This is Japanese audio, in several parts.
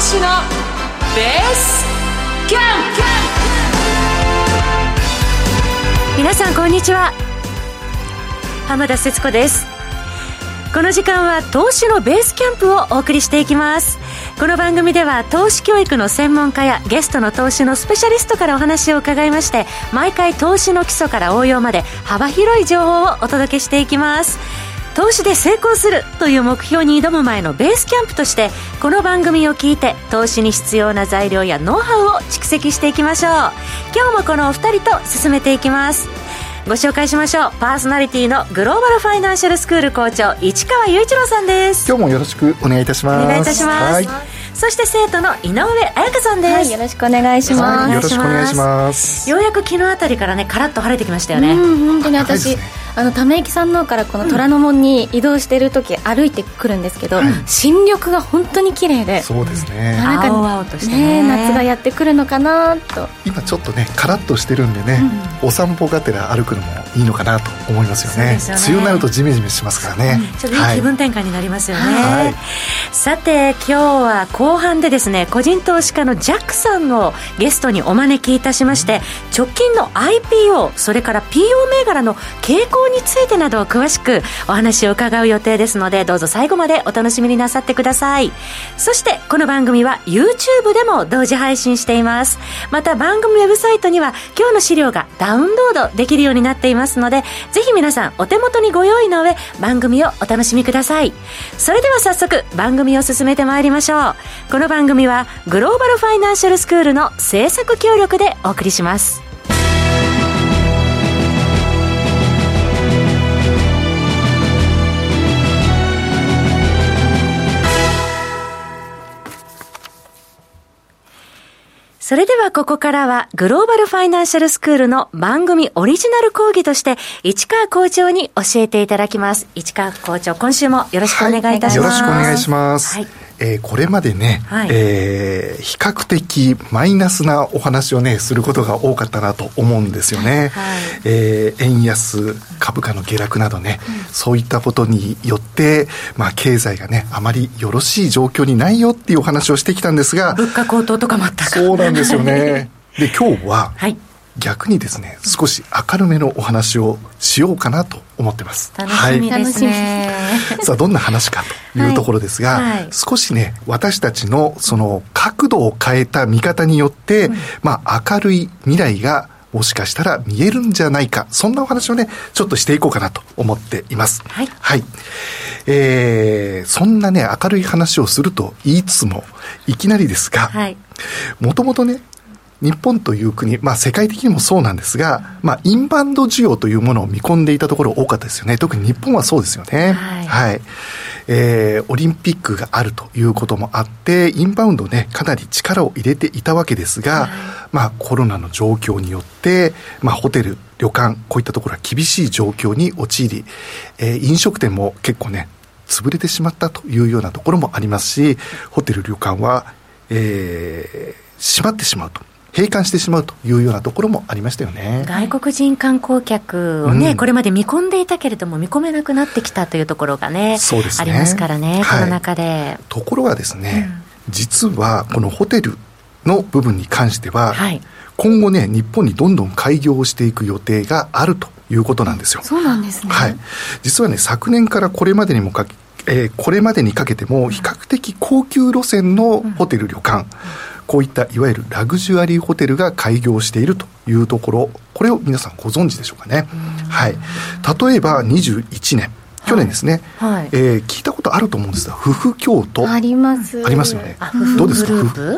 投資のベースキャンプ。皆さんこんにちは。浜田節子です。この時間は投資のベースキャンプをお送りしていきます。この番組では投資教育の専門家やゲストの投資のスペシャリストからお話を伺いまして毎回投資の基礎から応用まで幅広い情報をお届けしていきます。投資で成功するという目標に挑む前のベースキャンプとしてこの番組を聞いて投資に必要な材料やノウハウを蓄積していきましょう。今日もこのお二人と進めていきます。ご紹介しましょう。パーソナリティのグローバルファイナンシャルスクール校長市川雄一郎さんです。今日もよろしくお願いいたします。お願いいたします、はい。そして生徒の井上彩香さんです、はい、よろしくお願いします、よろしくお願いします。ようやく昨日あたりからねカラッと晴れてきましたよね。本当に私、あのため池山王からこの虎ノ門に移動している時、歩いてくるんですけど、新緑が本当に綺麗で。そうですね。なんか青々としてね。夏がやってくるのかなと。今ちょっとねカラッとしてるんでね、お散歩がてら歩くのもいいのかなと思いますよね。梅雨になるとジメジメしますからね、ちょっといい。気分転換になりますよね、はい、さて今日は後半でですね個人投資家のジャックさんをゲストにお招きいたしまして、直近の IPO それから PO 銘柄の傾向についてなど詳しくお話を伺う予定ですのでどうぞ最後までお楽しみになさってください。そしてこの番組は YouTube でも同時配信しています。また番組ウェブサイトには今日の資料がダウンロードできるようになっていますのでぜひ皆さんお手元にご用意の上番組をお楽しみください。それでは早速番組を進めてまいりましょう。この番組はグローバルファイナンシャルスクールの制作協力でお送りします。それではここからはグローバルファイナンシャルスクールの番組オリジナル講義として市川校長に教えていただきます。市川校長、今週もよろしくお願いいたします。はい、よろしくお願いします。はいえー、これまでね、はい、えー、比較的マイナスなお話をね、することが多かったなと思うんですよね。はい、えー、円安、株価の下落などね、うん、そういったことによって、まあ、経済がね、あまりよろしい状況にないよっていうお話をしてきたんですが、物価高騰とかもあったそうなんですよね。で、今日は、はい逆にですね少し明るめのお話をしようかなと思ってます楽しみですね、はい、さあどんな話かというところですが、はいはい、少しね私たちのその角度を変えた見方によって、うん、まあ明るい未来がもしかしたら見えるんじゃないか。そんなお話をね、ちょっとしていこうかなと思っています。はい。はい。えー、そんなね、明るい話をすると言いつつも、いきなりですが、はい。もともとね、日本という国、まあ世界的にもそうなんですが、まあインバウンド需要というものを見込んでいたところ多かったですよね。特に日本はそうですよね。はい。はい、えー、オリンピックがあるということもあって、インバウンドね、かなり力を入れていたわけですが、はい、まあコロナの状況によって、まあホテル、旅館、こういったところは厳しい状況に陥り、えー、飲食店も結構ね、潰れてしまったというようなところもありますし、ホテル、旅館は、えー、閉まってしまうと。閉館してしまうというようなところもありましたよね。外国人観光客をね、うん、これまで見込んでいたけれども、見込めなくなってきたというところがね、そうですね。ありますからね、この中で。ところがですね、うん、実はこのホテルの部分に関しては、はい、今後ね、日本にどんどん開業していく予定があるということなんですよ。そうなんですね。はい。実はね、昨年からこれまでにもかえー、これまでにかけても比較的高級路線のホテル、旅館、こういったいわゆるラグジュアリーホテルが開業しているというところ、これを皆さんご存知でしょうかね。はい。例えば21年、去年ですね、はい、えー、聞いたことあると思うんですが、夫婦京都。あります。ありますよね。どうですか？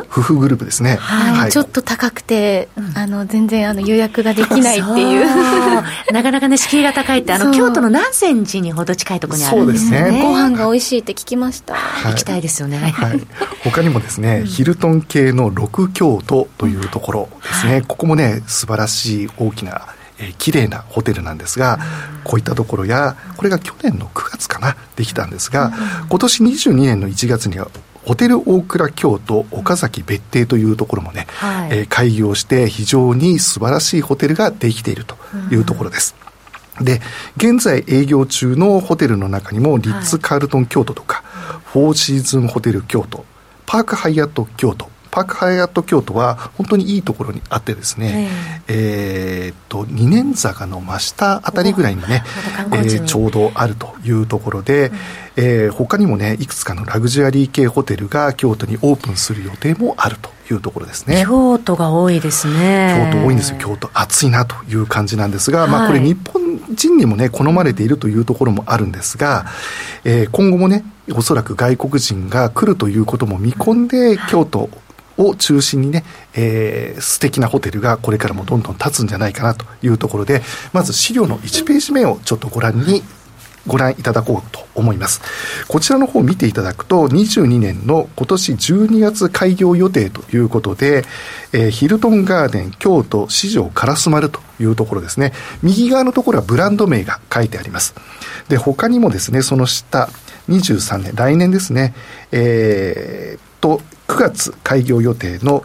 夫婦グループですね。はい。はい、ちょっと高くて、あの、全然あの予約ができないっていう。なかなかね、敷居が高いって、あの、京都の南禅寺にほど近いところにあるんですね。ねご飯が美味しいって聞きました。はい、行きたいですよね。はい。他にもですね、ヒルトン系の六京都というところですね。ここもね、素晴らしい大きなえー、綺麗なホテルなんですが、こういったところや、これが去年の9月かな、できたんですが、今年22年の1月には、ホテル大倉京都岡崎別邸というところもね、はい、えー、開業して非常に素晴らしいホテルができているというところです。で、現在営業中のホテルの中にも、リッツ・カールトン京都とか、はい、フォーシーズンホテル京都、パークハイアット京都パークハイアット京都は本当にいいところにあってですね、えー、えー、っと二年坂の真下あたりぐらいにね、えー、ちょうどあるというところで、うん、えー、他にもねいくつかのラグジュアリー系ホテルが京都にオープンする予定もあるというところですね。京都が多いですね。京都多いんですよ。京都暑いなという感じなんですが、はい、まあこれ日本人にもね好まれているというところもあるんですが、えー、今後もねおそらく外国人が来るということも見込んで、京都を中心にね、えー、素敵なホテルがこれからもどんどん立つんじゃないかなというところで、まず資料の1ページ目をちょっとご覧にご覧いただこうと思います。こちらの方を見ていただくと、22年の今年12月開業予定ということで、えー、ヒルトンガーデン京都市場烏丸というところですね。右側のところはブランド名が書いてあります。で、他にもですね、その下、23年、来年ですね、えー、と、9月開業予定の、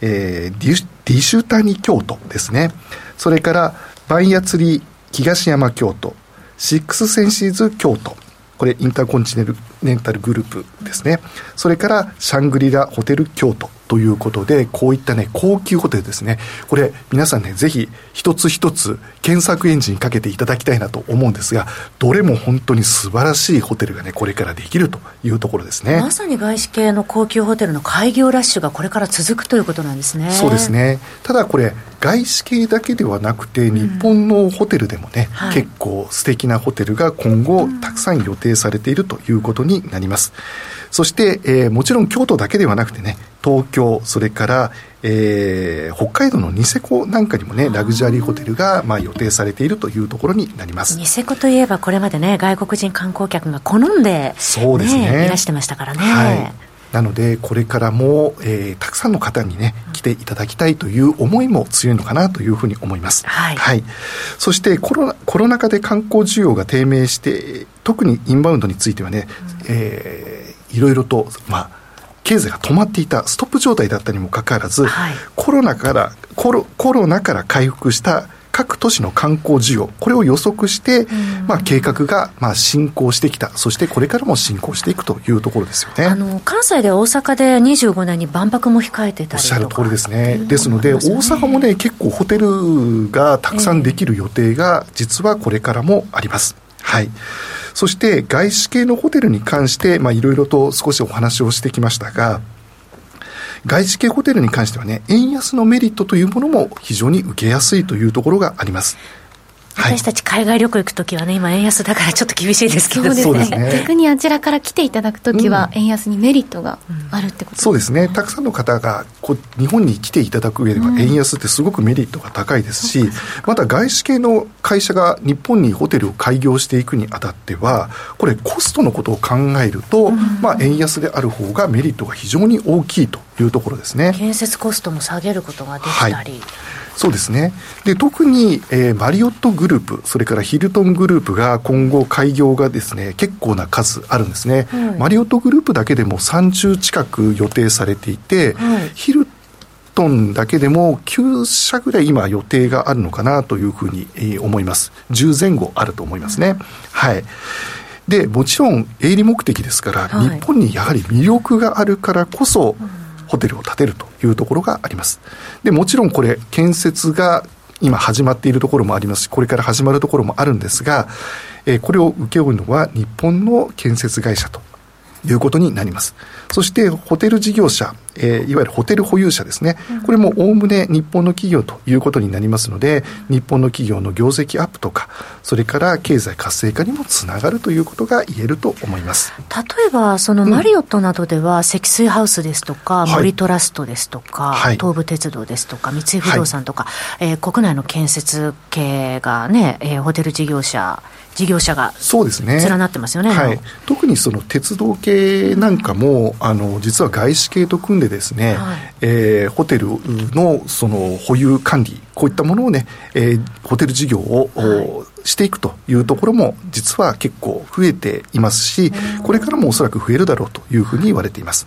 えー、ディディシュタニ京都ですね。それから、バンヤツリー東山京都、シックスセンシーズ京都、これインターコンチネルンタルグループですね。それからシャングリラホテル京都ということで、こういったね、高級ホテルですね。これ皆さんね、ぜひ一つ一つ検索エンジンかけていただきたいなと思うんですが、どれも本当に素晴らしいホテルがね、これからできるというところですね。まさに外資系の高級ホテルの開業ラッシュがこれから続くということなんですね。そうですね。ただこれ、外資系だけではなくて、日本のホテルでもね、うんはい、結構素敵なホテルが今後たくさん予定されているということになります。そして、えー、もちろん京都だけではなくてね、東京、それから、えー、北海道のニセコなんかにもね、ラグジュアリーホテルが、まあ、予定されているというところになります。ニセコといえば、これまでね、外国人観光客が好んで、ね、そうですね。いらしてましたからね。はいなので、これからも、えー、たくさんの方にね、来ていただきたいという思いも強いのかなというふうに思います。はい。はい、そしてコロナ、コロナ禍で観光需要が低迷して、特にインバウンドについてはね、うん、えー、いろいろと、まあ、経済が止まっていたストップ状態だったにもかかわらず、はい、コロナからコロコロナから回復した各都市の観光需要、これを予測して、まあ、計画が、まあ、進行してきた、そしてこれからも進行していくというところですよね。あの、関西で大阪で25年に万博も控えてたりおっしゃる通りですね。ですので、大阪もね、結構ホテルがたくさんできる予定が、実はこれからもあります。はい。そして外資系のホテルに関して、まあ、いろいろと少しお話をしてきましたが、外資系ホテルに関してはね、円安のメリットというものも非常に受けやすいというところがあります。私たち海外旅行行くときはね、今、円安だからちょっと厳しいですけどそうですね、逆にあちらから来ていただくときは、円安にメリットがあるってこと、うん、そうですね、たくさんの方がこ日本に来ていただく上では、円安ってすごくメリットが高いですし、うん、また外資系の会社が日本にホテルを開業していくにあたっては、これ、コストのことを考えると、うん、まあ、円安である方がメリットが非常に大きいというところですね。建設コストも下げることができたり。はいそうですね。で、特に、えー、マリオットグループ、それからヒルトングループが今後開業がですね、結構な数あるんですね。はい、マリオットグループだけでも30近く予定されていて、はい、ヒルトンだけでも9社ぐらい今予定があるのかなというふうに、えー、思います。10前後あると思いますね。はい。で、もちろん営利目的ですから、はい、日本にやはり魅力があるからこそ、うんホテルを建てるというところがあります。で、もちろんこれ、建設が今始まっているところもありますし、これから始まるところもあるんですが、えー、これを請け負うのは日本の建設会社ということになります。そしてホテル事業者、えー、いわゆるホテル保有者ですね、これもおおむね日本の企業ということになりますので、日本の企業の業績アップとか、それから経済活性化にもつながるということが言えると思います。例えば、そのマリオットなどでは、積水ハウスですとか、森トラストですとか、はい、東武鉄道ですとか、三井不動産とか、はい、えー、国内の建設系がね、えー、ホテル事業者、事業者がそうですね。連なってますよね、はい、特にその鉄道系なんかも、あの実は外資系と組んでですね、はい、えー、ホテルのその保有管理こういったものをね、えー、ホテル事業を、はいしていくというところも実は結構増えていますし、これからもおそらく増えるだろうというふうに言われています。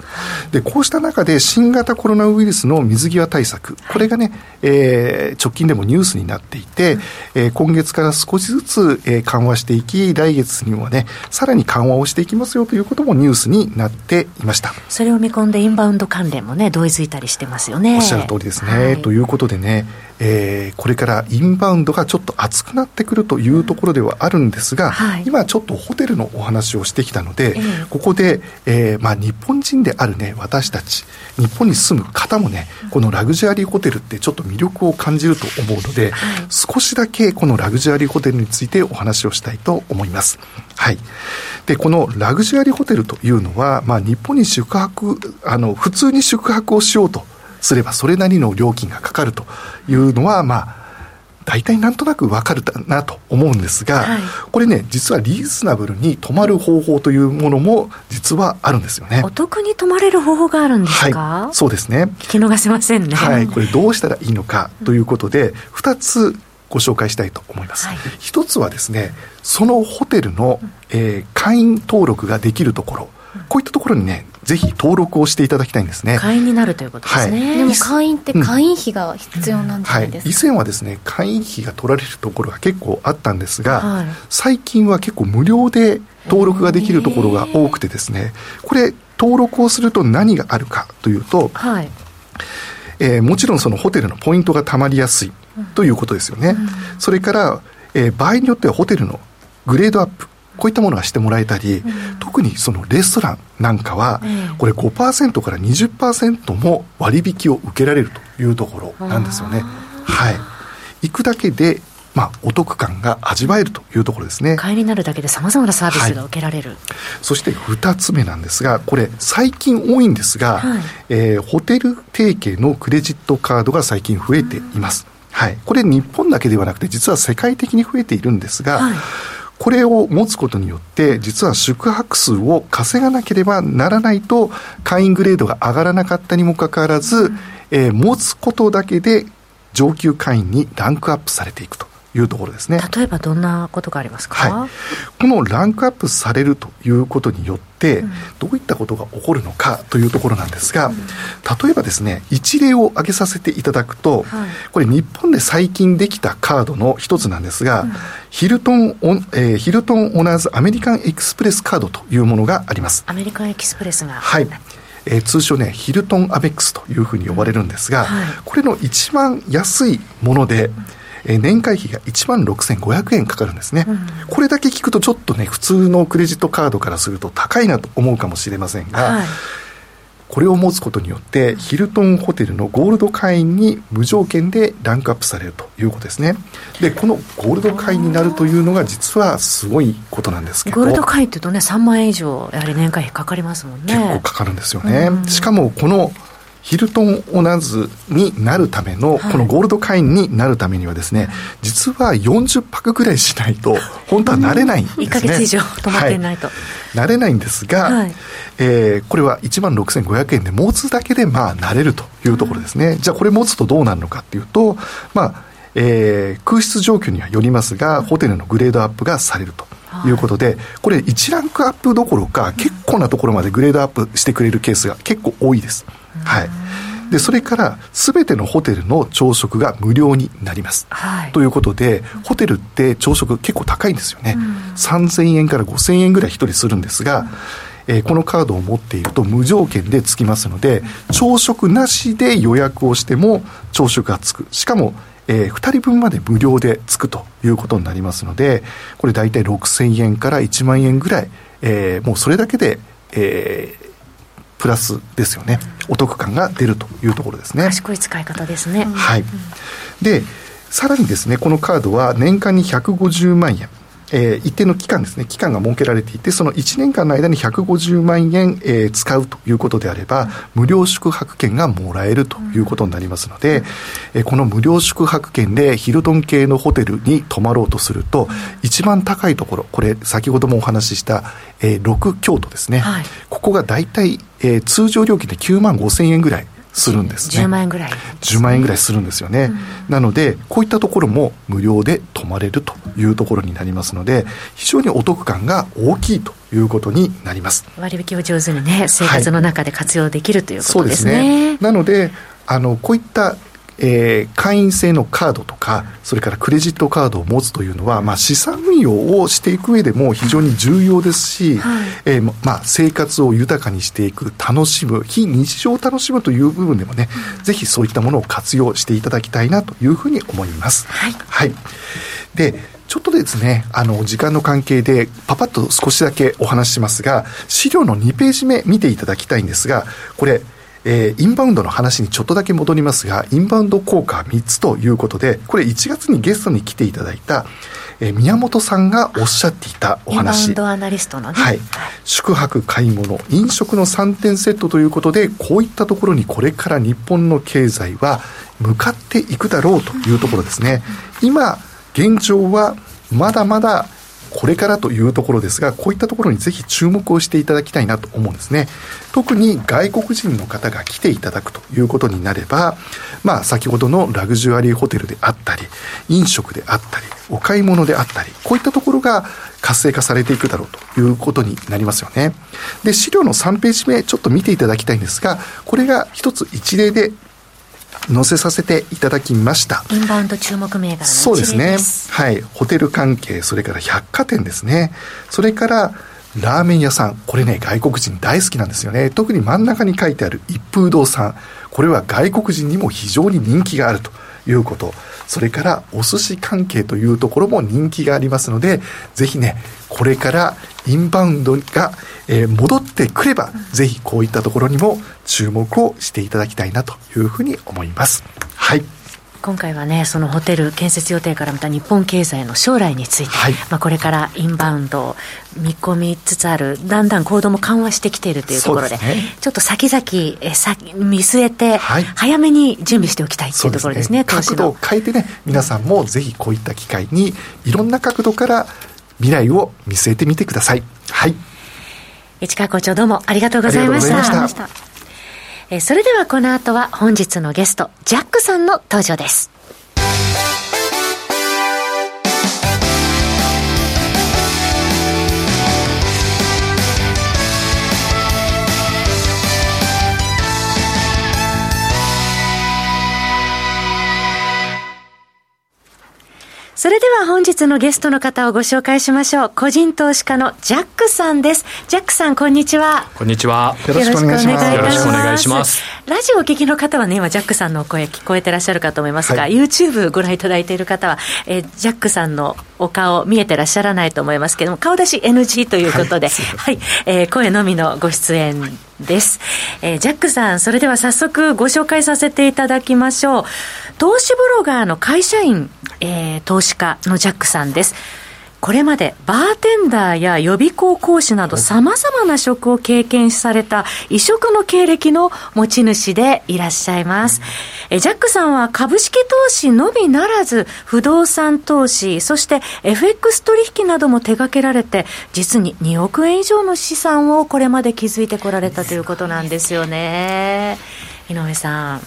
で、こうした中で新型コロナウイルスの水際対策、これがね、えー、直近でもニュースになっていて、えー、今月から少しずつ、えー、緩和していき、来月にはね、さらに緩和をしていきますよということもニュースになっていました。それを見込んでインバウンド関連もね、同意づいたりしてますよね。おっしゃる通りですね。はい、ということでね、えー、これからインバウンドがちょっと熱くなってくるというところではあるんですが、はい、今ちょっとホテルのお話をしてきたので、えー、ここで、えーまあ、日本人であるね私たち日本に住む方もねこのラグジュアリーホテルってちょっと魅力を感じると思うので、はい、少しだけこのラグジュアリーホテルについてお話をしたいと思います。はい、でこのラグジュアリーホテルというのは、まあ、日本に宿泊あの普通に宿泊をしようとすればそれなりの料金がかかるというのは、まあ、大体なんとなくわかるなと思うんですが、はい、これね、実はリーズナブルに泊まる方法というものも実はあるんですよね。お得に泊まれる方法があるんですか、はい、そうですね。聞き逃せませんね。はい、これどうしたらいいのかということで、二つご紹介したいと思います。はい、一つはですね、そのホテルの、えー、会員登録ができるところ、こういったところにね、ぜひ登録をしていただきたいんですね。会員になるということですね。はい、でも会員って会員費が必要なんじゃない。ですか、うんはい、以前はですね、会員費が取られるところが結構あったんですが、はい、最近は結構無料で登録ができるところが多くてですね、これ登録をすると何があるかというと、はい、えー、もちろんそのホテルのポイントがたまりやすいということですよね。うん、それから、えー、場合によってはホテルのグレードアップ、こういったものがしてもらえたり、うん、特にそのレストランなんかは、これ5%から20%も割引を受けられるというところなんですよね。はい。行くだけでまあ、お得感が味わえるというところですね。会員になるだけでさまざまなサービスが受けられる、はい、そして2つ目なんですが、これ、最近多いんですが、はい、えー、ホテル提携のクレジットカードが最近増えています。はい、これ、日本だけではなくて、実は世界的に増えているんですが、はいこれを持つことによって、実は宿泊数を稼がなければならないと、会員グレードが上がらなかったにもかかわらず、えー、持つことだけで上級会員にランクアップされていくと。いうところですね。例えばどんなことがありますか、はい、このランクアップされるということによって、うん、どういったことが起こるのかというところなんですが、うん、例えばですね一例を挙げさせていただくと、はい、これ日本で最近できたカードの一つなんですが、うん、ヒルトンオン、えー、ヒルトンオナーズアメリカンエクスプレスカードというものがあります。アメリカンエキスプレスが。はい。えー、通称ねヒルトンアベックスというふうに呼ばれるんですが、はい、これの一番安いもので、え年会費が1万6500円かかるんですね、うん、これだけ聞くとちょっとね普通のクレジットカードからすると高いなと思うかもしれませんが、はい、これを持つことによってヒルトンホテルのゴールド会員に無条件でランクアップされるということですね。でこのゴールド会員になるというのが実はすごいことなんですけどゴールド会員っていうとね3万円以上やはり年会費かかりますもんね。結構かかるんですよね、しかもこのヒルトンオナズになるための、このゴールド会員になるためにはですね、実は40泊ぐらいしないと、本当はなれないんですね。1か月以上泊まってないと。はい、なれないんですが、はい、えー、これは1万6500円で持つだけで、まあ、なれるというところですね。じゃあ、これ持つとどうなるのかっていうと、まあ、えー、空室状況にはよりますが、ホテルのグレードアップがされると。いうことで、これ1ランクアップどころか、結構なところまでグレードアップしてくれるケースが結構多いです。はい。で、それから、すべてのホテルの朝食が無料になります。はい、ということで、ホテルって朝食結構高いんですよね。うん、3000円から5000円ぐらい一人するんですが、うんえー、このカードを持っていると無条件でつきますので、朝食なしで予約をしても朝食がつく。しかも、えー、2人分まで無料でつくということになりますので、これ大体6000円から1万円ぐらい、えー、もうそれだけで、えー、プラスですよね。お得感が出るというところですね。賢い使い方ですね。はい、でさらにですねこのカードは年間に150万円えー、一定の期間ですね、期間が設けられていて、その1年間の間に150万円、えー、使うということであれば、無料宿泊券がもらえるということになりますので、えー、この無料宿泊券でヒルトン系のホテルに泊まろうとすると、一番高いところ、これ、先ほどもお話しした、えー、6京都ですね、はい、ここが大体、えー、通常料金で9万5千円ぐらいするんですね。10万円ぐらい、ね、10万円ぐらいするんですよね。うん、なので、こういったところも無料で泊まれるというところになりますので、非常にお得感が大きいということになります。割引を上手にね、生活の中で活用できる、はい、ということですね。そうですね。なので、あの、こういったえー、会員制のカードとか、それからクレジットカードを持つというのは、まあ、資産運用をしていく上でも非常に重要ですし、はい、えー、まあ、生活を豊かにしていく、楽しむ、非日常を楽しむという部分でもね、うん、ぜひそういったものを活用していただきたいなというふうに思います。はい。はい。で、ちょっとですね、あの、時間の関係で、パパッと少しだけお話ししますが、資料の2ページ目見ていただきたいんですが、これ、えー、インバウンドの話にちょっとだけ戻りますが、インバウンド効果3つということで、これ1月にゲストに来ていただいた、えー、宮本さんがおっしゃっていたお話。インバウンドアナリストのね。はい。宿泊、買い物、飲食の3点セットということで、こういったところにこれから日本の経済は向かっていくだろうというところですね。今、現状はまだまだこれからというところですが、こういったところにぜひ注目をしていただきたいなと思うんですね。特に外国人の方が来ていただくということになれば、まあ先ほどのラグジュアリーホテルであったり、飲食であったり、お買い物であったり、こういったところが活性化されていくだろうということになりますよね。で、資料の3ページ目、ちょっと見ていただきたいんですが、これが一つ一例で載せさせていただきました。インバウンド注目銘柄のそうですね。はい。ホテル関係、それから百貨店ですね。それから、ラーメン屋さん。これね、外国人大好きなんですよね。特に真ん中に書いてある一風堂さん。これは外国人にも非常に人気があるということ。それからお寿司関係というところも人気がありますので、ぜひね、これからインバウンドが、えー、戻ってくれば、ぜひこういったところにも注目をしていただきたいなというふうに思います。はい。今回はね、そのホテル建設予定から見た日本経済の将来について、はい、まあこれからインバウンドを見込みつつある、だんだん行動も緩和してきているというところで、でね、ちょっと先々え先見据えて、早めに準備しておきたいというところですね、すね角度を変えてね、皆さんもぜひこういった機会に、いろんな角度から未来を見据えてみてください。はい。市川校長どうもありがとうございました。えそれではこの後は本日のゲスト、ジャックさんの登場です。では本日のゲストの方をご紹介しましょう。個人投資家のジャックさんです。ジャックさん、こんにちは。こんにちは。よろしくお願いします。よろしくお願いします。ラジオお聞きの方はね、今、ジャックさんの声聞こえてらっしゃるかと思いますが、はい、YouTube ご覧いただいている方は、えー、ジャックさんのお顔見えてらっしゃらないと思いますけども、顔出し NG ということで、はい、はい、えー、声のみのご出演です。えー、ジャックさん、それでは早速ご紹介させていただきましょう。投資ブロガーの会社員、えー、投資家のジャックさんです。これまでバーテンダーや予備校講師など様々な職を経験された異色の経歴の持ち主でいらっしゃいます。えジャックさんは株式投資のみならず不動産投資、そして FX 取引なども手掛けられて実に2億円以上の資産をこれまで築いてこられたということなんですよね。井上さん。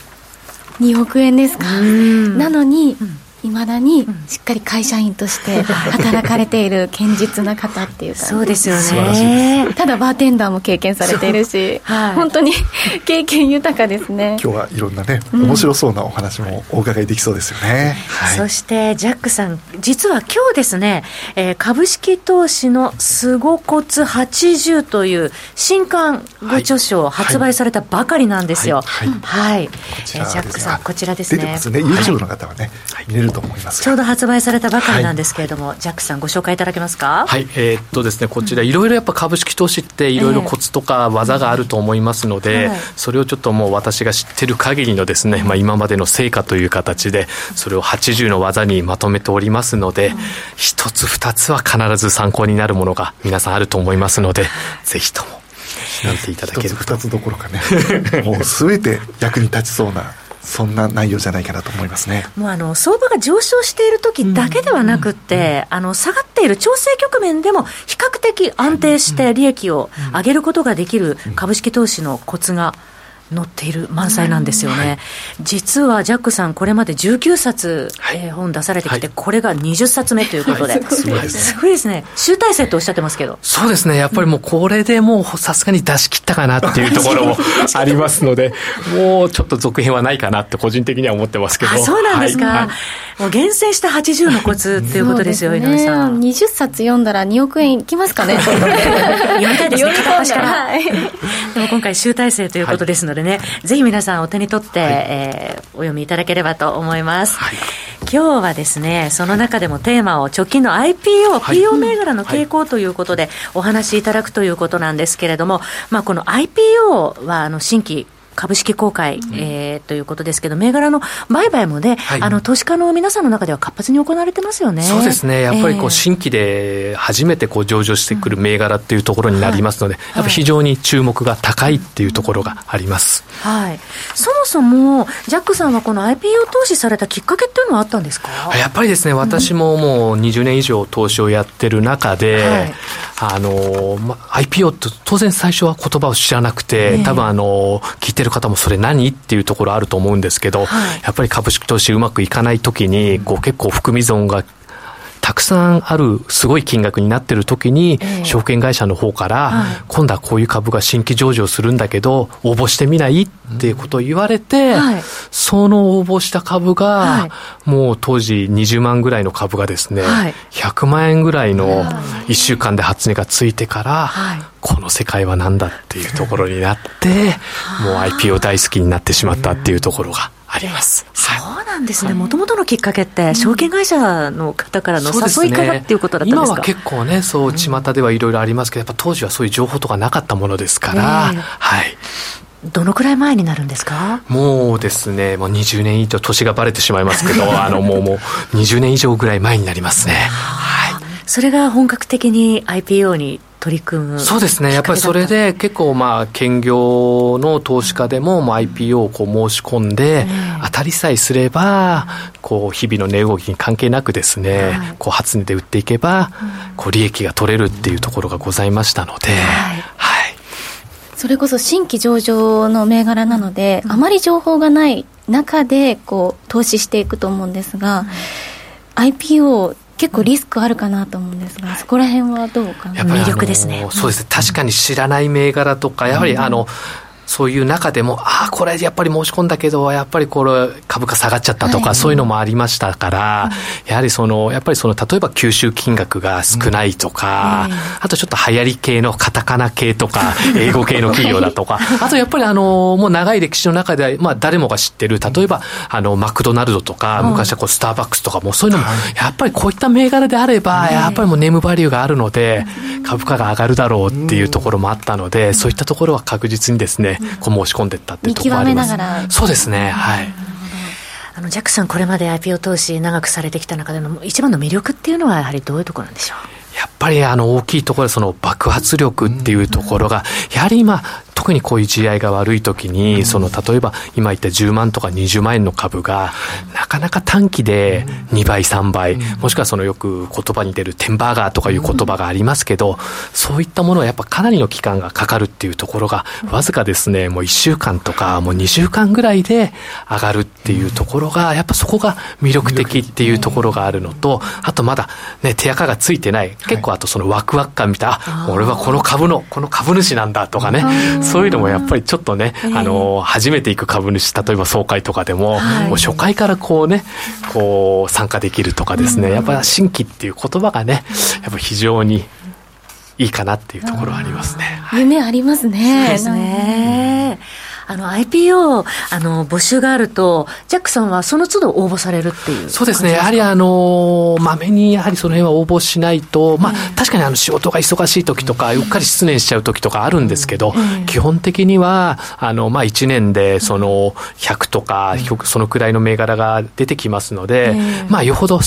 2億円ですか？なのに、うんいまだにしっかり会社員として 働かれている堅実な方っていうかそうですよね。ただバーテンダーも経験されているし、はい、本当に 経験豊かですね。今日はいろんなね面白そうなお話もお伺いできそうですよね、うんはい、そしてジャックさん実は今日ですね、えー、株式投資のすご骨80という新刊ご著書を発売されたばかりなんですよ。はい、はい、えー、ジャックさんこちらですね。出てますね。YouTube の方はね、見れるると思いますちょうど発売されたばかりなんですけれども、はい、ジャックさんご紹介いただけますか？はい。えー、っとですねこちらいろいろやっぱ株式投資っていろいろコツとか技があると思いますので、えーはい、それをちょっともう私が知ってる限りのですね、まあ、今までの成果という形でそれを80の技にまとめておりますので一、うん、つ二つは必ず参考になるものが皆さんあると思いますのでぜひとも。調べていただけると。2つどころかねもう全て役に立ちそうなそんな内容じゃないかなと思いますね。もうあの相場が上昇している時だけではなくて、あの下がっている調整局面でも比較的安定して利益を上げることができる株式投資のコツが載っている満載なんですよね、はい、実はジャックさんこれまで19冊、はい、えー、本出されてきて、はい、これが20冊目ということで、はい、すごいですね。集大成とおっしゃってますけど。そうですね。やっぱりもうこれでもうさすがに出し切ったかなっていうところも ありますのでもうちょっと続編はないかなって個人的には思ってますけど。そうなんですか、もう厳選した80のコツっていうことですよ、ね、井上さん。20冊読んだら2億円いきますかね。読みたいですね。片っ端から、でも今回集大成ということですのでね、ぜひ皆さんお手に取って、はい、えー、お読みいただければと思います、はい、今日はですねその中でもテーマを直近の IPO、はい、PO 銘柄の傾向ということでお話しいただくということなんですけれども、まあ、この IPO はあの新規株式公開、うん、えー、ということですけど、銘柄の売買もね、はい、あの投資家の皆さんの中では活発に行われてますよね。そうですね、やっぱりこう、新規で初めてこう上場してくる銘柄っていうところになりますので、うんやっぱ非常に注目が高いっていうところがあります、はい、そもそも、ジャックさんはこの IPO 投資されたきっかけっていうのはあったんですか？やっぱりですね、私ももう20年以上投資をやってる中で、はい、あのま、IPO って当然最初は言葉を知らなくて、多分あの聞いてる方もそれ何？っていうところあると思うんですけど、はい、やっぱり株式投資うまくいかないときに、こう結構含み損がたくさんあるすごい金額になってる時に、証券会社の方から、今度はこういう株が新規上場するんだけど、応募してみない？っていうことを言われて、その応募した株が、もう当時20万ぐらいの株がですね、100万円ぐらいの1週間で発値がついてから、この世界は何だっていうところになって、もう IPO 大好きになってしまったっていうところがあります。そうなんですね。もともとのきっかけって、証券会社の方からの誘いからっていうことだったんですか、ね、今は結構ね、そう、巷ではいろいろありますけど、やっぱ当時はそういう情報とかなかったものですから、えー、はい。どのくらい前になるんですか？もうですね、もう20年以上、年がばれてしまいますけど、あの、もう、もう、20年以上ぐらい前になりますね。はい。それが本格的に IPO に取り組む。そうですね、やっぱりそれで結構、まあ、兼業の投資家でも、もう IPO をこう申し込んで、当たりさえすれば、こう日々の値動きに関係なくですね、こう初値で売っていけば、こう利益が取れるっていうところがございましたので、はい、それこそ新規上場の銘柄なので、あまり情報がない中でこう投資していくと思うんですが、IPO 結構リスクあるかなと思うんですが、そこら辺はどうか？魅力ですね。そうですね。確かに知らない銘柄とか、やはりあの、うんそういう中でも、ああ、これやっぱり申し込んだけど、やっぱりこれ株価下がっちゃったとか、はい、そういうのもありましたから、やはりその、やっぱりその、例えば吸収金額が少ないとか、うん、あとちょっと流行り系のカタカナ系とか、英語系の企業だとか、あとやっぱりあの、もう長い歴史の中で、まあ誰もが知ってる、例えば、あの、マクドナルドとか、昔はこう、スターバックスとかも、そういうのも、やっぱりこういった銘柄であれば、やっぱりもうネームバリューがあるので、株価が上がるだろうっていうところもあったので、そういったところは確実にですね、こう申し込んでったっていうところもあります。そうですね、はい。あのジャックさん、これまで IPO 投資長くされてきた中での一番の魅力っていうのは、やはりどういうところなんでしょう？やっぱりあの大きいところでその爆発力っていうところが、やはり今、特にこういう地合が悪い時に、その例えば今言った10万とか20万円の株が、なかなか短期で2倍、3倍、もしくはそのよく言葉に出るテンバーガーとかいう言葉がありますけど、そういったものはやっぱかなりの期間がかかるっていうところが、わずかですね、もう1週間とか、もう2週間ぐらいで上がるっていうところが、やっぱそこが魅力的っていうところがあるのと、あとまだね、手垢がついてない、結構あとそのワクワク感みたい俺はこの株の、この株主なんだとかね、そういうのもやっぱりちょっとね、あの、初めて行く株主、例えば総会とかでも、もう初回からこうね、こう参加できるとかですね、やっぱ新規っていう言葉がね、やっぱ非常にいいかなっていうところはありますね。夢ありますね。そうですね。あの IPO あの募集があると、ジャックさんはその都度応募されるっていうそうですね、やはりあのまめにやはりその辺は応募しないと、まあ、確かにあの仕事が忙しい時とか、うっかり失念しちゃう時とかあるんですけど、基本的にはあの、まあ、1年でその100とか、そのくらいの銘柄が出てきますので、まあ、よほど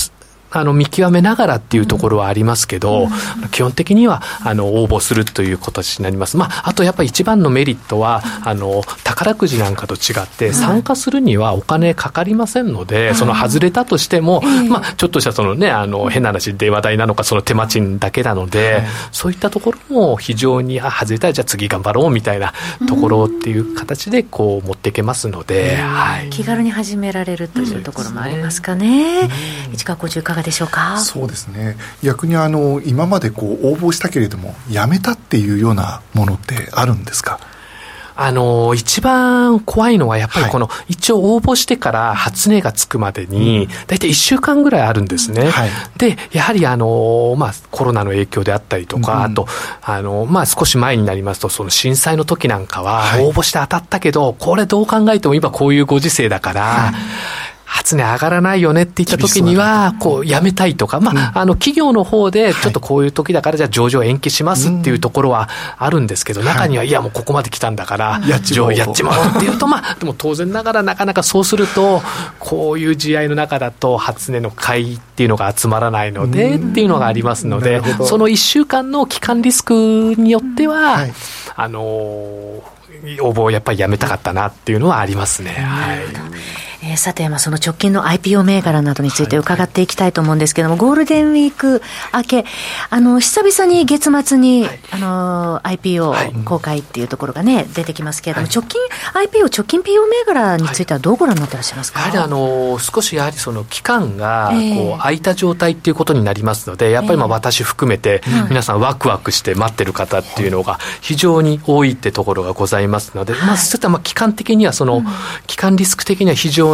あの見極めながらっていうところはありますけど、うん、基本的にはあの応募するという形になります。まあ、あとやっぱり一番のメリットは、あの宝くじなんかと違って、参加するにはお金かかりませんので、その外れたとしても、まあ、ちょっとしたそのね、あの変な話で話題なのか、その手間賃だけなので、そういったところも非常に、あ、外れたらじゃあ次頑張ろうみたいなところっていう形でこう持っていけますので、はい、気軽に始められるというところもありますかね。市川校長いかがでしょうか？そうですね。逆にあの今までこう応募したけれどもやめたっていうようなものってあるんですか？あの、一番怖いのは、やっぱりこの、はい、一応応募してから初値がつくまでに、大体1週間ぐらいあるんですね。はい、で、やはりあの、まあ、コロナの影響であったりとか、うん、あと、あの、まあ、少し前になりますと、その震災の時なんかは、応募して当たったけど、これどう考えても今こういうご時世だから、初値上がらないよねって言った時には、こう、やめたいとか、まあ、あの、企業の方で、ちょっとこういう時だから、じゃあ上場延期しますっていうところはあるんですけど、中には、いや、もうここまで来たんだから、上やっちまおうっていうと、まあ、でも当然ながら、なかなかそうすると、こういう試合の中だと、初値の買いっていうのが集まらないので、っていうのがありますので、その1週間の期間リスクによっては、あの、応募をやっぱりやめたかったなっていうのはありますね。はい。えー、さて、まあ、その直近の IPO 銘柄などについて伺っていきたいと思うんですけれども、はい、ゴールデンウィーク明け、あの、久々に月末に、はい、あの、IPO 公開っていうところがね、出てきますけれども、直近、IPO、直近 PO 銘柄についてはどうご覧になってらっしゃいますか、やはりあの、少しやはりその期間が、こう、空いた状態っていうことになりますので、やっぱりまあ私含めて、皆さんワクワクして待ってる方っていうのが非常に多いってところがございますので、まあ、そういったまあ期間的にはその、期間リスク的には非常に、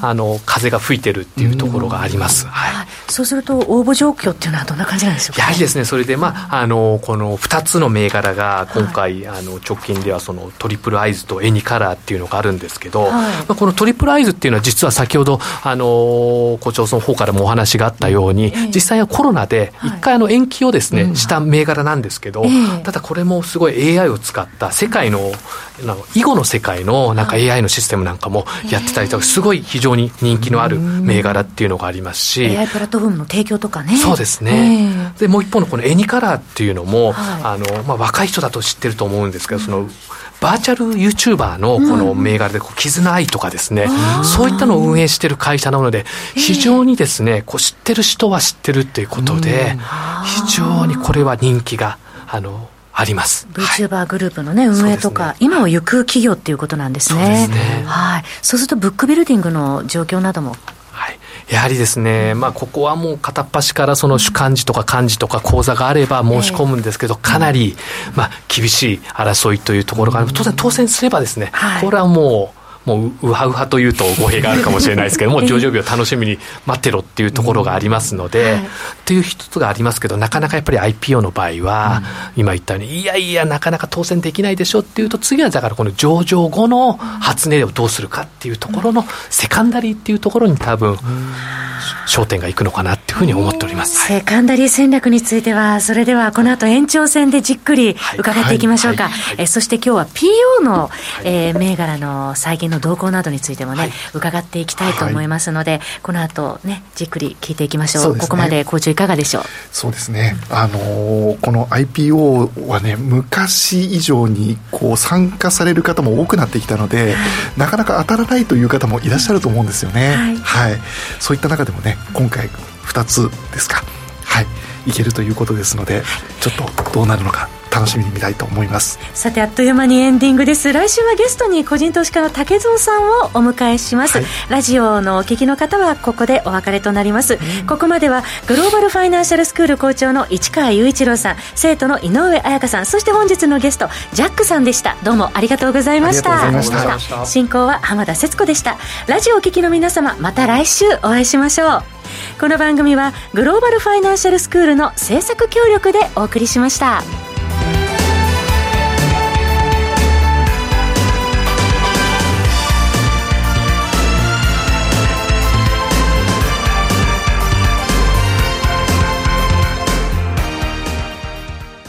あの風が吹いてるっていうところがあります、はい、そうすると応募状況っていうのはどんな感じなんでしょうか、やはりですね。それでまああのこの2つの銘柄が今回、あの直近ではそのトリプルアイズとエニカラーっていうのがあるんですけど、はい、まあ、このトリプルアイズっていうのは実は先ほどあの校長の方からもお話があったように、実際はコロナで一回あの延期をですね、した銘柄なんですけど、ただこれもすごい AI を使った世界の囲碁の世界のなんか AI のシステムなんかもやってたりとかすごい非常に人気のある銘柄っていうのがありますし。AI プラットフォームの提供とかね。そうですね、でもう一方のこのエニカラーっていうのも、はい、あのまあ、若い人だと知ってると思うんですけどそのバーチャル YouTuber のこの銘柄でこう、絆愛とかですね、そういったのを運営している会社なので、非常にですね、こう知ってる人は知ってるっていうことで、非常にこれは人気が、あの、あります。VTuber グループのね、運営とか、ね、今を行く企業っていうことなんですね。そうですね。はい。そうすると、ブックビルディングの状況なども。はい、やはりですね、まあ、ここはもう片っ端からその主幹事とか幹事とか講座があれば申し込むんですけど、かなり、まあ、厳しい争いというところがある。当然当選すればですね、これはもうもうウハウハというと語弊があるかもしれないですけど も上場日を楽しみに待ってろっていうところがありますので、っていう一つがありますけどなかなかやっぱり IPO の場合は、今言ったようにいやいやなかなか当選できないでしょっていうと次はだからこの上場後の初値をどうするかっていうところのセカンダリーっていうところに多分焦点がいくのかなってふうに思っております、セカンダリー戦略についてはそれではこの後延長戦でじっくり伺っていきましょうか、えそして今日は PO の、えー、銘柄の再現の動向などについてもね、はい、伺っていきたいと思いますので、はい、この後ねじっくり聞いていきましょう、ね、ここまで校長いかがでしょう？そうですね、あのー、この IPO はね昔以上にこう参加される方も多くなってきたので、はい、なかなか当たらないという方もいらっしゃると思うんですよね、はい。そういった中でもね今回2つですか。はい。いけるということですので、ちょっとどうなるのか楽しみに見たいと思います。さてあっという間にエンディングです。来週はゲストに個人投資家の竹蔵さんをお迎えします、はい、ラジオのお聞きの方はここでお別れとなります、うん、ここまではグローバルファイナンシャルスクール校長の市川雄一郎さん生徒の井上彩香さんそして本日のゲストジャックさんでした。どうもありがとうございました。進行は浜田節子でした。ラジオお聞きの皆様また来週お会いしましょうこの番組はグローバルファイナンシャルスクールの制作協力でお送りしました。